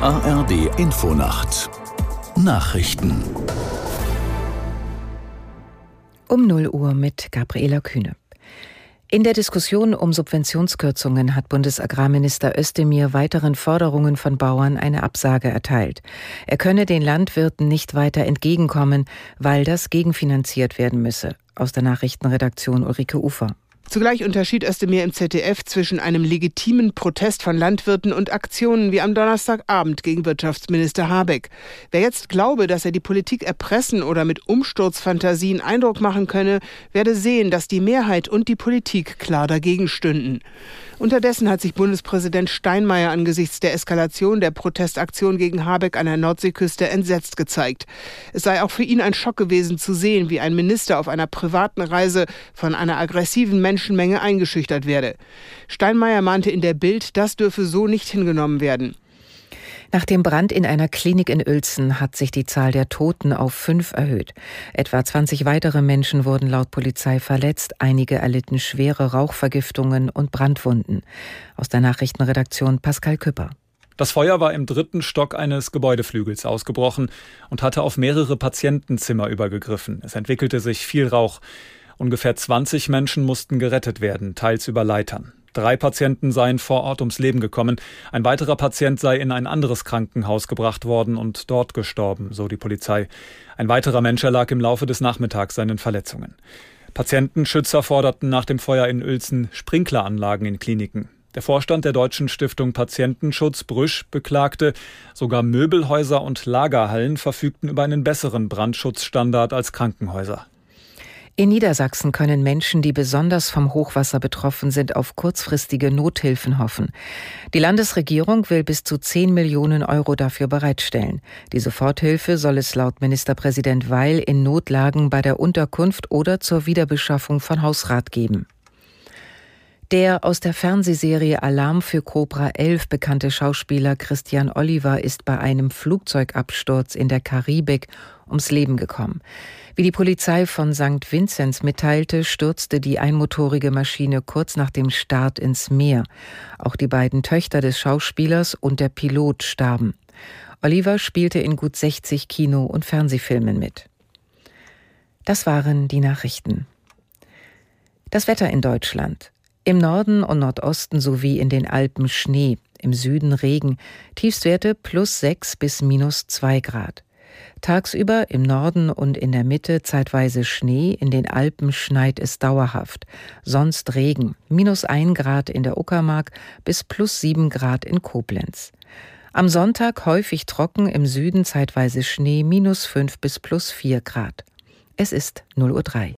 ARD Infonacht Nachrichten um 0 Uhr mit Gabriela Kühne. In der Diskussion um Subventionskürzungen hat Bundesagrarminister Özdemir weiteren Forderungen von Bauern eine Absage erteilt. Er könne den Landwirten nicht weiter entgegenkommen, weil das gegenfinanziert werden müsse. Aus der Nachrichtenredaktion Ulrike Ufer. Zugleich unterschied Özdemir im ZDF zwischen einem legitimen Protest von Landwirten und Aktionen wie am Donnerstagabend gegen Wirtschaftsminister Habeck. Wer jetzt glaube, dass er die Politik erpressen oder mit Umsturzfantasien Eindruck machen könne, werde sehen, dass die Mehrheit und die Politik klar dagegen stünden. Unterdessen hat sich Bundespräsident Steinmeier angesichts der Eskalation der Protestaktion gegen Habeck an der Nordseeküste entsetzt gezeigt. Es sei auch für ihn ein Schock gewesen zu sehen, wie ein Minister auf einer privaten Reise von einer aggressiven Menschenmenge eingeschüchtert werde. Steinmeier mahnte in der Bild, das dürfe so nicht hingenommen werden. Nach dem Brand in einer Klinik in Uelzen hat sich die Zahl der Toten auf fünf erhöht. Etwa 20 weitere Menschen wurden laut Polizei verletzt, einige erlitten schwere Rauchvergiftungen und Brandwunden. Aus der Nachrichtenredaktion Pascal Küpper. Das Feuer war im dritten Stock eines Gebäudeflügels ausgebrochen und hatte auf mehrere Patientenzimmer übergegriffen. Es entwickelte sich viel Rauch. Ungefähr 20 Menschen mussten gerettet werden, teils über Leitern. Drei Patienten seien vor Ort ums Leben gekommen. Ein weiterer Patient sei in ein anderes Krankenhaus gebracht worden und dort gestorben, so die Polizei. Ein weiterer Mensch erlag im Laufe des Nachmittags seinen Verletzungen. Patientenschützer forderten nach dem Feuer in Uelzen Sprinkleranlagen in Kliniken. Der Vorstand der Deutschen Stiftung Patientenschutz Brüsch beklagte, sogar Möbelhäuser und Lagerhallen verfügten über einen besseren Brandschutzstandard als Krankenhäuser. In Niedersachsen können Menschen, die besonders vom Hochwasser betroffen sind, auf kurzfristige Nothilfen hoffen. Die Landesregierung will bis zu 10 Millionen Euro dafür bereitstellen. Die Soforthilfe soll es laut Ministerpräsident Weil in Notlagen bei der Unterkunft oder zur Wiederbeschaffung von Hausrat geben. Der aus der Fernsehserie Alarm für Cobra 11 bekannte Schauspieler Christian Oliver ist bei einem Flugzeugabsturz in der Karibik ums Leben gekommen. Wie die Polizei von St. Vinzenz mitteilte, stürzte die einmotorige Maschine kurz nach dem Start ins Meer. Auch die beiden Töchter des Schauspielers und der Pilot starben. Oliver spielte in gut 60 Kino- und Fernsehfilmen mit. Das waren die Nachrichten. Das Wetter in Deutschland. Im Norden und Nordosten sowie in den Alpen Schnee, im Süden Regen, Tiefstwerte plus 6 bis minus 2 Grad. Tagsüber im Norden und in der Mitte zeitweise Schnee, in den Alpen schneit es dauerhaft. Sonst Regen, minus ein Grad in der Uckermark bis plus sieben Grad in Koblenz. Am Sonntag häufig trocken, im Süden zeitweise Schnee, minus fünf bis plus vier Grad. Es ist 0.03 Uhr.